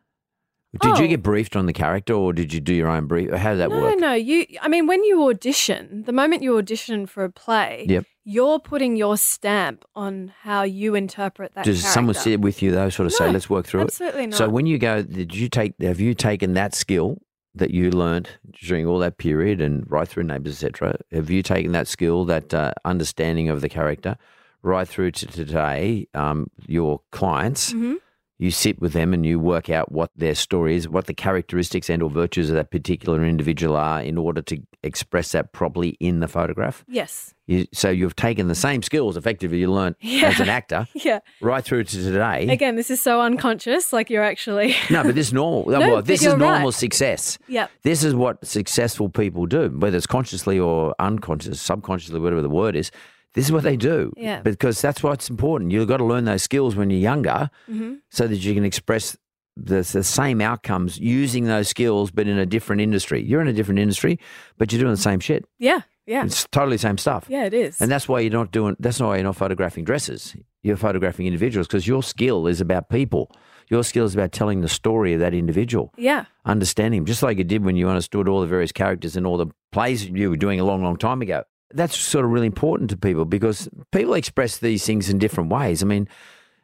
Did you Oh. get briefed on the character or did you do your own brief? How did that no, work? no. no. You, I mean, when you audition, the moment you audition for a play, Yep. you're putting your stamp on how you interpret that. Does someone sit with you though, sort of say, let's work through Absolutely it? Absolutely not. So when you go, did you take? Have you taken that skill that you learned during all that period and right through Neighbours, etc.? Have you taken that skill, that uh, understanding of the character, right through to today? Um, your clients, Mhm. you sit with them and you work out what their story is, what the characteristics and or virtues of that particular individual are, in order to express that properly in the photograph. yes. You, so you've taken the same skills, effectively, you learned Yeah. as an actor, Yeah. right through to today. Again, this is so unconscious. Like you're actually. No, but this normal. No, well, this is normal right. success. Yep. This is what successful people do, whether it's consciously or unconscious, subconsciously, whatever the word is. This is what they do. Yeah. Because that's what's important. You've got to learn those skills when you're younger, Mm-hmm. so that you can express the, the same outcomes using those skills, but in a different industry. You're in a different industry, but you're doing the same shit. Yeah. Yeah. It's totally the same stuff. Yeah, it is. And that's why you're not doing. That's not why you're not photographing dresses. You're photographing individuals because your skill is about people. Your skill is about telling the story of that individual, yeah. understanding him, just like you did when you understood all the various characters in all the plays you were doing a long, long time ago. That's sort of really important to people because people express these things in different ways. I mean,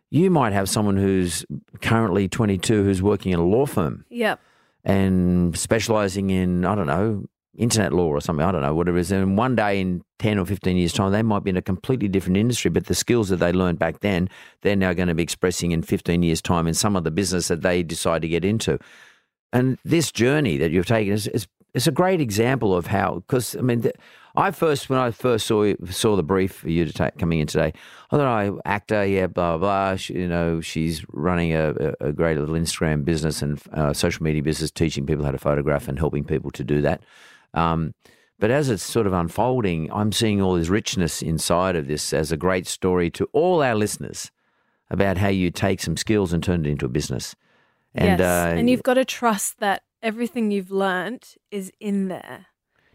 you might have someone who's currently 22 who's working in a law firm Yep. and specializing in, I don't know, internet law or something, I don't know, whatever it is. And one day in 10 or 15 years' time, they might be in a completely different industry, but the skills that they learned back then, they're now going to be expressing in 15 years' time in some of the business that they decide to get into. And this journey that you've taken is, is, is a great example of how, because I mean, the, I first, when I first saw saw the brief for you to take coming in today, I thought, oh, actor, yeah, blah, blah, blah. She, you know, she's running a, a, a great little Instagram business and uh, social media business, teaching people how to photograph and helping people to do that. Um, but as it's sort of unfolding, I'm seeing all this richness inside of this as a great story to all our listeners about how you take some skills and turn it into a business. And, yes. uh, and you've got to trust that everything you've learnt is in there.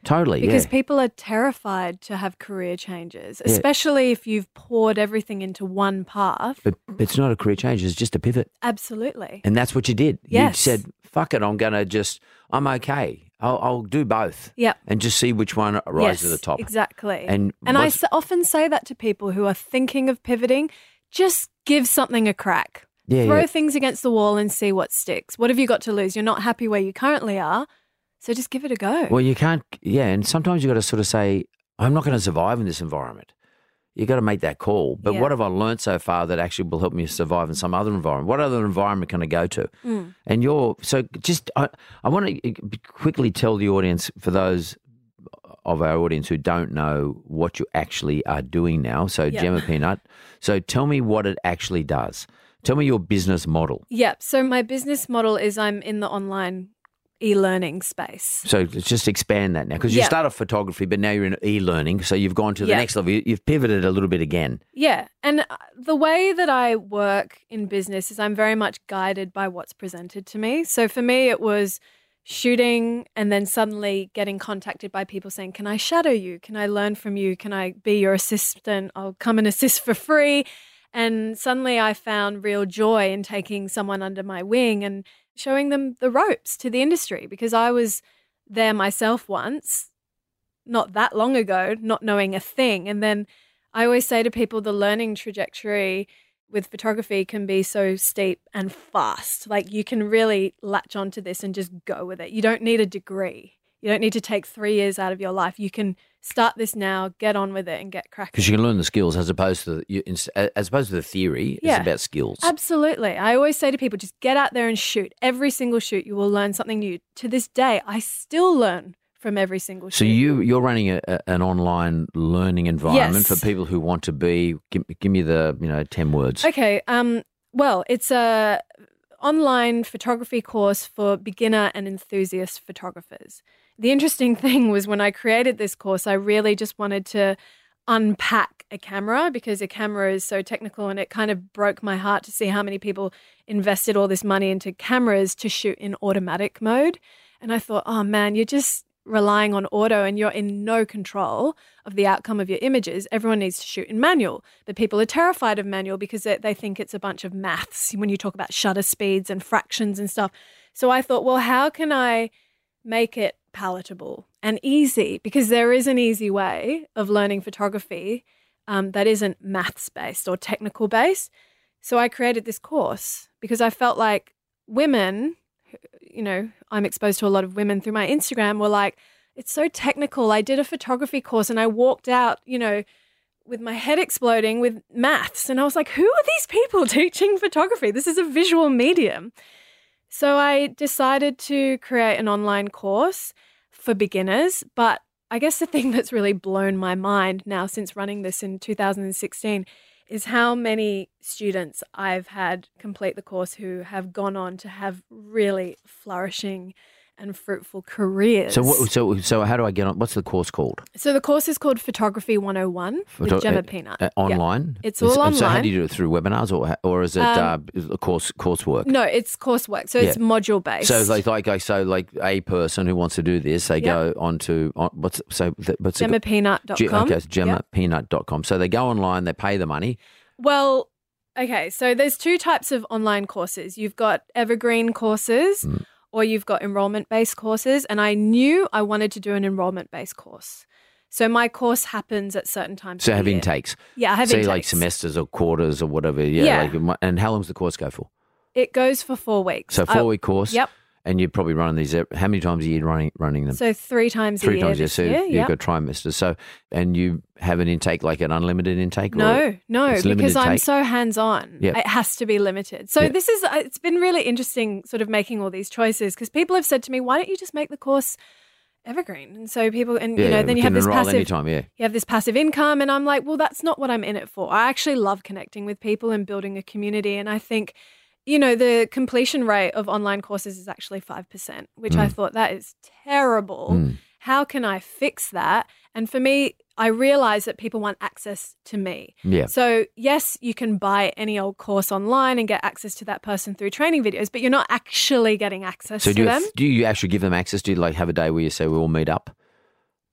totally, Because yeah. people are terrified to have career changes, Yeah. especially if you've poured everything into one path. but, but it's not a career change, it's just a pivot. Absolutely. And that's what you did. Yes. You said, fuck it, I'm going to just, I'm okay. I'll, I'll do both. Yep. And just see which one rises yes, to the top. Exactly. And and I often say that to people who are thinking of pivoting, just give something a crack. Yeah, Throw yeah. things against the wall and see what sticks. What have you got to lose? You're not happy where you currently are, so just give it a go. Well, you can't, yeah. And sometimes you've got to sort of say, I'm not going to survive in this environment. You've got to make that call. But Yeah. what have I learned so far that actually will help me survive in some other environment? What other environment can I go to? Mm. And you're, so just, I, I want to quickly tell the audience, for those of our audience who don't know what you actually are doing now. So, Yeah. Gemma Peanut, so tell me what it actually does. Tell me your business model. Yep. So my business model is I'm in the online e-learning space. So let's just expand that now because you Yeah. start off photography, but now you're in e-learning. So you've gone to the Yeah. next level. You- You've pivoted a little bit again. Yeah. And uh, the way that I work in business is I'm very much guided by what's presented to me. So for me, it was shooting and then suddenly getting contacted by people saying, Can I shadow you? Can I learn from you? Can I be your assistant? I'll come and assist for free. And suddenly I found real joy in taking someone under my wing and showing them the ropes to the industry because I was there myself once, not that long ago, not knowing a thing. And then I always say to people the learning trajectory with photography can be so steep and fast. Like you can really latch onto this and just go with it. You don't need a degree. You don't need to take three years out of your life. You can start this now, get on with it, and get cracking. Because you can learn the skills as opposed to you- as opposed to the theory. Yeah. It's about skills. Absolutely. I always say to people, just get out there and shoot. Every single shoot, you will learn something new. To this day, I still learn from every single shoot. So you you're running a, a, an online learning environment Yes. for people who want to be. Give, give me the you know ten words. Okay. Um. Well, it's a online photography course for beginner and enthusiast photographers. The interesting thing was when I created this course, I really just wanted to unpack a camera because a camera is so technical and it kind of broke my heart to see how many people invested all this money into cameras to shoot in automatic mode. And I thought, oh man, you're just relying on auto and you're in no control of the outcome of your images. Everyone needs to shoot in manual, but people are terrified of manual because they, they think it's a bunch of maths when you talk about shutter speeds and fractions and stuff. So I thought, well, how can I make it palatable and easy? Because there is an easy way of learning photography um, that isn't maths based or technical based. So I created this course because I felt like women, you know, I'm exposed to a lot of women through my Instagram, were like, it's so technical. I did a photography course and I walked out, you know, with my head exploding with maths. And I was like, who are these people teaching photography? This is a visual medium. So I decided to create an online course for beginners. But I guess the thing that's really blown my mind now since running this in 2016 is how many students I've had complete the course who have gone on to have really flourishing and fruitful careers. So what, so so how do I get on? What's the course called? So the course is called Photography 101 Photo- with Gemma uh, Peanut. uh, Yeah. online. It's all online. So how do you do it through webinars or or is it Um, uh, course coursework? No, it's coursework. So it's module based. So like like so like a person who wants to do this, they go onto on, what's so th- what's? GemmaPeanut.com. Ge- okay, it's gemmapeanut.com. So they go online, they pay the money. Well, okay. So there's two types of online courses. You've got evergreen courses Mm. Or you've got enrollment based courses. And I knew I wanted to do an enrollment based course. So my course happens at certain times. So have year. intakes. Yeah, I have so intakes. like semesters or quarters or whatever. Yeah. Yeah. Like, and how long does the course go for? It goes for four weeks. So I- four week course. Yep. And you're probably running these. How many times a year running running them? So three times Three a year. times a year. So year. you've Yep. got trimesters. So and you have an intake like an unlimited intake. No, no, because I'm take? so hands on. Yeah. It has to be limited. So Yeah. this is, uh, it's been really interesting sort of making all these choices because people have said to me, why don't you just make the course evergreen? And so people, and yeah, you know, then you have this passive, anytime. Yeah. you have this passive income. And I'm like, well, that's not what I'm in it for. I actually love connecting with people and building a community. And I think, you know, the completion rate of online courses is actually 5%, which I thought that is terrible. Mm. How can I fix that? And for me, I realize that people want access to me. Yeah. So, yes, you can buy any old course online and get access to that person through training videos, but you're not actually getting access So to do you, them. do you actually give them access? Do you like have a day where you say we all meet up?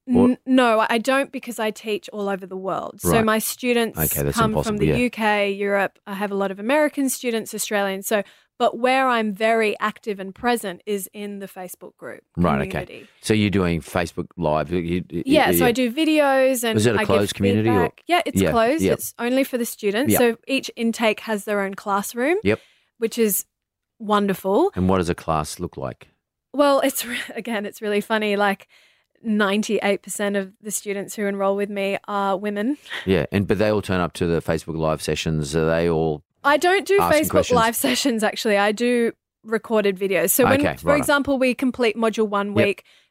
N- no, I don't because I teach all over the world. So my students Okay, come from the yeah. UK, Europe. I have a lot of American students, Australians. So, but where I'm very active and present is in the Facebook group Right. Okay. So you're doing Facebook Live. You, you- Yeah, so I do videos and Is it a closed community or- Yeah, it's Yeah, closed. yep. It's only for the students. Yep. So each intake has their own classroom. Yep. Which is wonderful. And what does a class look like? Well, it's again, it's really funny. Like. 98% of the students who enroll with me are women. Yeah, and but they all turn up to the Facebook Live sessions. Are they all? I don't do Facebook questions. live sessions actually. I do recorded videos. So when Okay, for righto. example we complete module 1 Yep.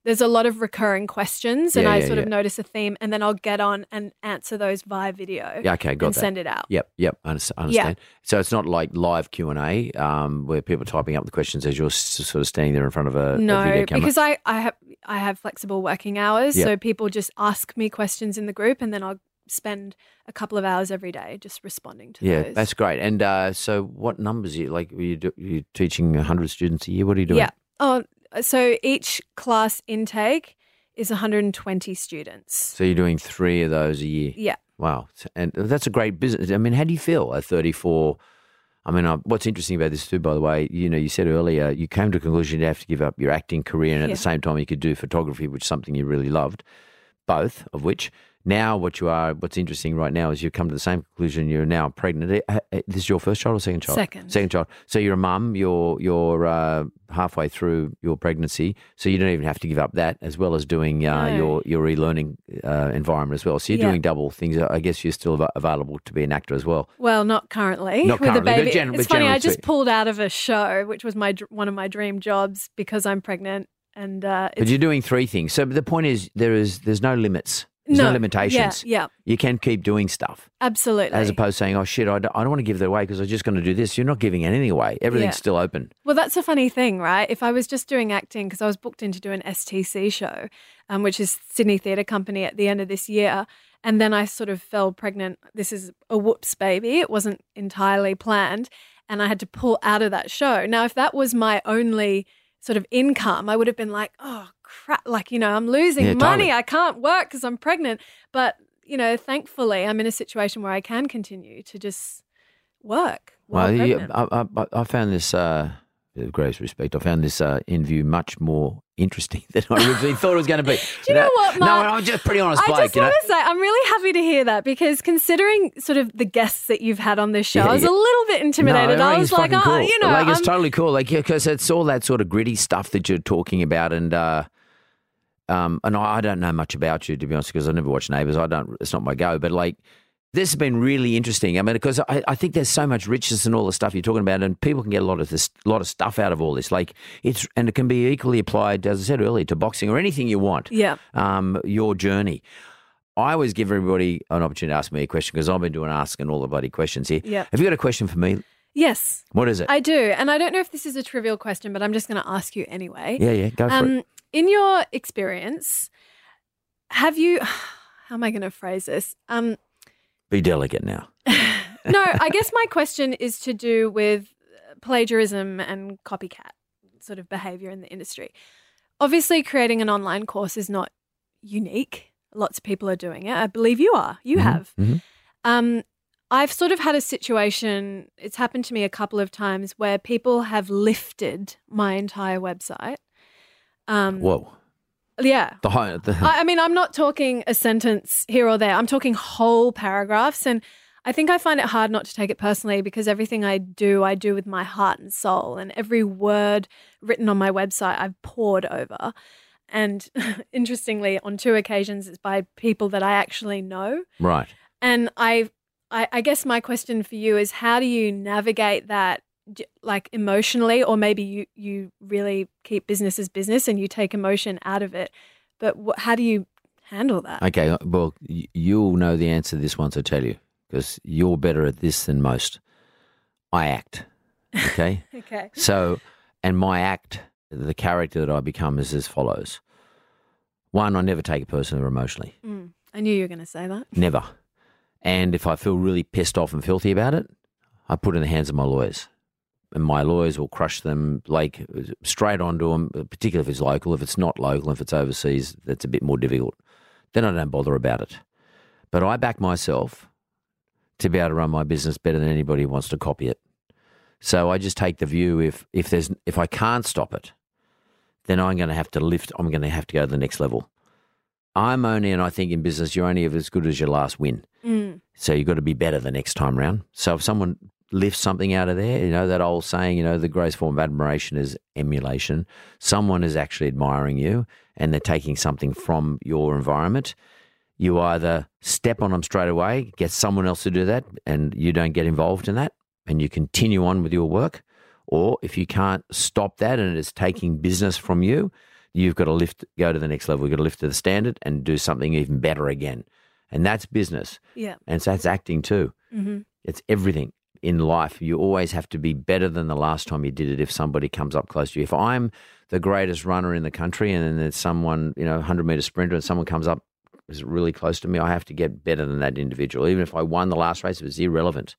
There's a lot of recurring questions and Yeah, I yeah, sort of notice a theme and then I'll get on and answer those via video. Yeah, okay, got and that. send it out. Yep, yep, I underst- understand. So it's not like live Q and A um, where people are typing up the questions as you're sort of standing there in front of a, a video No, camera. because I, I have I have flexible working hours, Yep. so people just ask me questions in the group, and then I'll spend a couple of hours every day just responding to yeah, those. that's great. And uh, so, what numbers are you like? Are you do, you teaching hundred students a year? What are you doing? Yeah. Oh, so each class intake is 120 students. So you're doing three of those a year. Yeah. Wow, and that's a great business. I mean, how do you feel at 34? I mean, uh, what's interesting about this too, by the way, you know, you said earlier you came to a conclusion you'd have to give up your acting career, and at Yeah. the same time you could do photography, which is something you really loved, both of which. Now what you are, what's interesting right now is you've come to the same conclusion. You're now pregnant. Uh, uh, This is your first child or second child? Second. Second child. So you're a mum. You're you're uh, halfway through your pregnancy, so you don't even have to give up that, as well as doing uh, No. your your e-learning uh, environment as well. So you're Yeah. doing double things. I guess you're still av- available to be an actor as well. Well, not currently. Not with currently, a but baby. gen- it's funny. I just pulled out of a show, which was my one of my dream jobs because I'm pregnant, and uh, But you're doing three things. So the point is, there is there's no limits. There's no, No, limitations. yeah, yeah. You can keep doing stuff. absolutely. as opposed to saying, "Oh shit, I don't, I don't want to give that away because I'm just going to do this." You're not giving anything away. Everything's Yeah. still open. Well, that's a funny thing, right? If I was just doing acting, because I was booked in to do an STC show, um, which is Sydney Theatre Company at the end of this year, and then I sort of fell pregnant. This is a whoops baby. It wasn't entirely planned, and I had to pull out of that show. Now, if that was my only sort of income, I would have been like, oh crap, like you know, I'm losing Yeah, money. I can't work because I'm pregnant. But you know, thankfully, I'm in a situation where I can continue to just work. Well. I, I, I found this, uh, with greatest respect, I found this uh, interview much more interesting than I originally thought it was going to be. Do you know what, Mark? No, I'm just pretty honest, I bloke. just you know? want to say I'm really happy to hear that because considering sort of the guests that you've had on this show, Yeah, I was yeah. a little bit intimidated. No, I was like, oh, cool. you know, like it's I'm- totally cool. Like because it's all that sort of gritty stuff that you're talking about, and uh, um, and I I don't know much about you to be honest, because I never watched Neighbours. I don't. It's not my go. But like, this has been really interesting. I mean, because I, I think there's so much richness in all the stuff you're talking about, and people can get a lot of this, lot of stuff out of all this. Like it's, and it can be equally applied, as I said earlier, to boxing or anything you want. yeah, Um, your journey. I always give everybody an opportunity to ask me a question because I've been doing asking all the bloody questions here. Yeah. Have you got a question for me? Yes, What is it? I do, and I don't know if this is a trivial question, but I'm just going to ask you anyway. yeah, yeah, go for it. Um, in your experience, have you? How am I going to phrase this? Um, Be delicate now. no, I guess my question is to do with plagiarism and copycat sort of behavior in the industry. Obviously, creating an online course is not unique. Lots of people are doing it. I believe you are. You have. mhm. Um, I've sort of had a situation, it's happened to me a couple of times where people have lifted my entire website. Um, Whoa. Yeah. The high, the, I, I mean, I'm not talking a sentence here or there. I'm talking whole paragraphs. And I think I find it hard not to take it personally because everything I do, I do with my heart and soul. And every word written on my website, I've poured over. And interestingly, on two occasions, it's by people that I actually know. right. And I, I, I guess my question for you is how do you navigate that? Like emotionally, or maybe you you really keep business as business and you take emotion out of it. But wh- how do you handle that? Okay. Well, you'll know the answer to this once I tell you because you're better at this than most. I act. Okay. okay. so, and my act, the character that I become is as follows. One, I never take personally or emotionally. Mm, I knew you were going to say that. Never. And if I feel really pissed off and filthy about it, I put it in the hands of my lawyers. And my lawyers will crush them like straight onto them, particularly if it's local. If it's not local, if it's overseas, that's a bit more difficult. Then I don't bother about it. But I back myself to be able to run my business better than anybody who wants to copy it. So I just take the view if if there's if I can't stop it, then I'm going to have to lift. I'm going to have to go to the next level. I'm only, and I think in business, you're only as good as your last win. Mm, So you've got to be better the next time round. So if someone lifts something out of there, you know, that old saying, you know, the greatest form of admiration is emulation. Someone is actually admiring you and they're taking something from your environment. You either step on them straight away, get someone else to do that, and you don't get involved in that, and you continue on with your work. Or if you can't stop that and it's taking business from you, you've got to lift, go to the next level. You've got to lift to the standard and do something even better again. And that's business. yeah. And so that's acting too. hmm It's everything in life. You always have to be better than the last time you did it if somebody comes up close to you. If I'm the greatest runner in the country and then there's someone, you know, 100 meter sprinter and someone comes up is really close to me, I have to get better than that individual. Even if I won the last race, it was irrelevant.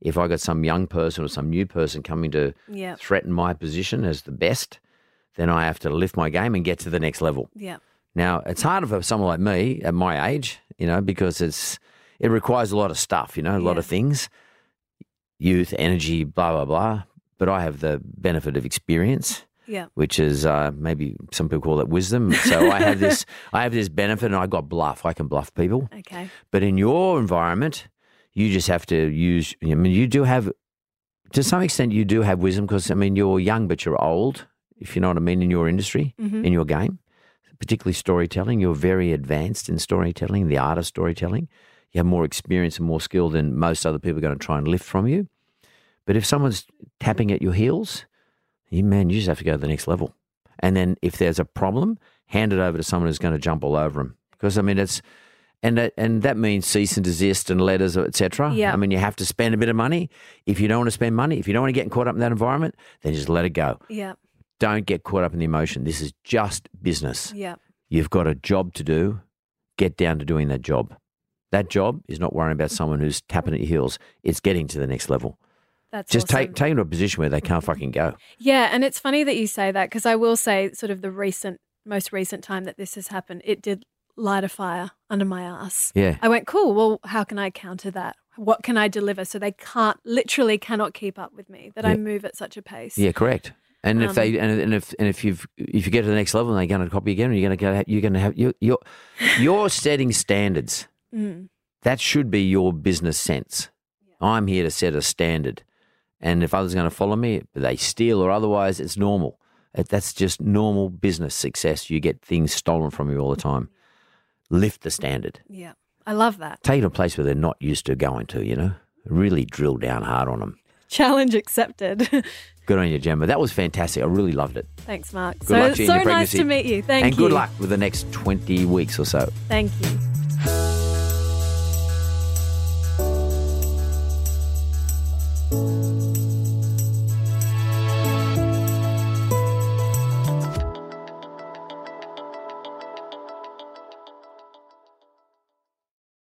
If I got some young person or some new person coming to Yeah. threaten my position as the best, then I have to lift my game and get to the next level. Yeah. Now, it's harder for someone like me at my age, you know, because it's it requires a lot of stuff, you know, a lot of things, youth, energy, blah blah blah. But I have the benefit of experience, Yeah. which is uh, maybe some people call it wisdom. So I have this, I have this benefit, and I got bluff. I can bluff people. Okay. But in your environment, you just have to use. I mean, you do have, to some extent, you do have wisdom because I mean, you're young, but you're old. If you know what I mean, in your industry, in your game, particularly storytelling, you're very advanced in storytelling, the art of storytelling. You have more experience and more skill than most other people are going to try and lift from you. But if someone's tapping at your heels, you man, you just have to go to the next level. And then if there's a problem, hand it over to someone who's going to jump all over them. Because I mean, it's and that and that means cease and desist and letters, etc. Yeah. I mean, you have to spend a bit of money. If you don't want to spend money, if you don't want to get caught up in that environment, then just let it go. Yeah. Don't get caught up in the emotion. This is just business. Yeah. You've got a job to do. Get down to doing that job. That job is not worrying about someone who's tapping at your heels. It's getting to the next level. That's Just awesome. take take them to a position where they can't mm-hmm. fucking go. Yeah, and it's funny that you say that because I will say, sort of the recent, most recent time that this has happened, it did light a fire under my ass. Yeah. I went, cool. Well, how can I counter that? What can I deliver so they can't, literally, cannot keep up with me? That I move at such a pace. Yeah, correct. And if Um, they and, and if and if you've if you get to the next level and they're going to copy again, you're going to go. You're going to have you you're you're setting standards. Mm. That should be your business sense. I'm here to set a standard, and if others are going to follow me, they steal or otherwise, it's normal. That's just normal business success. You get things stolen from you all the time. Lift the standard. Yeah. I love that. Take it to a place where they're not used to going to. You know, really drill down hard on them. Challenge accepted. Good on you, Gemma. That was fantastic. I really loved it. Thanks, Mark. Good so luck to you so nice to meet you. Thank and you. And good luck with the next 20 weeks or so. Thank you.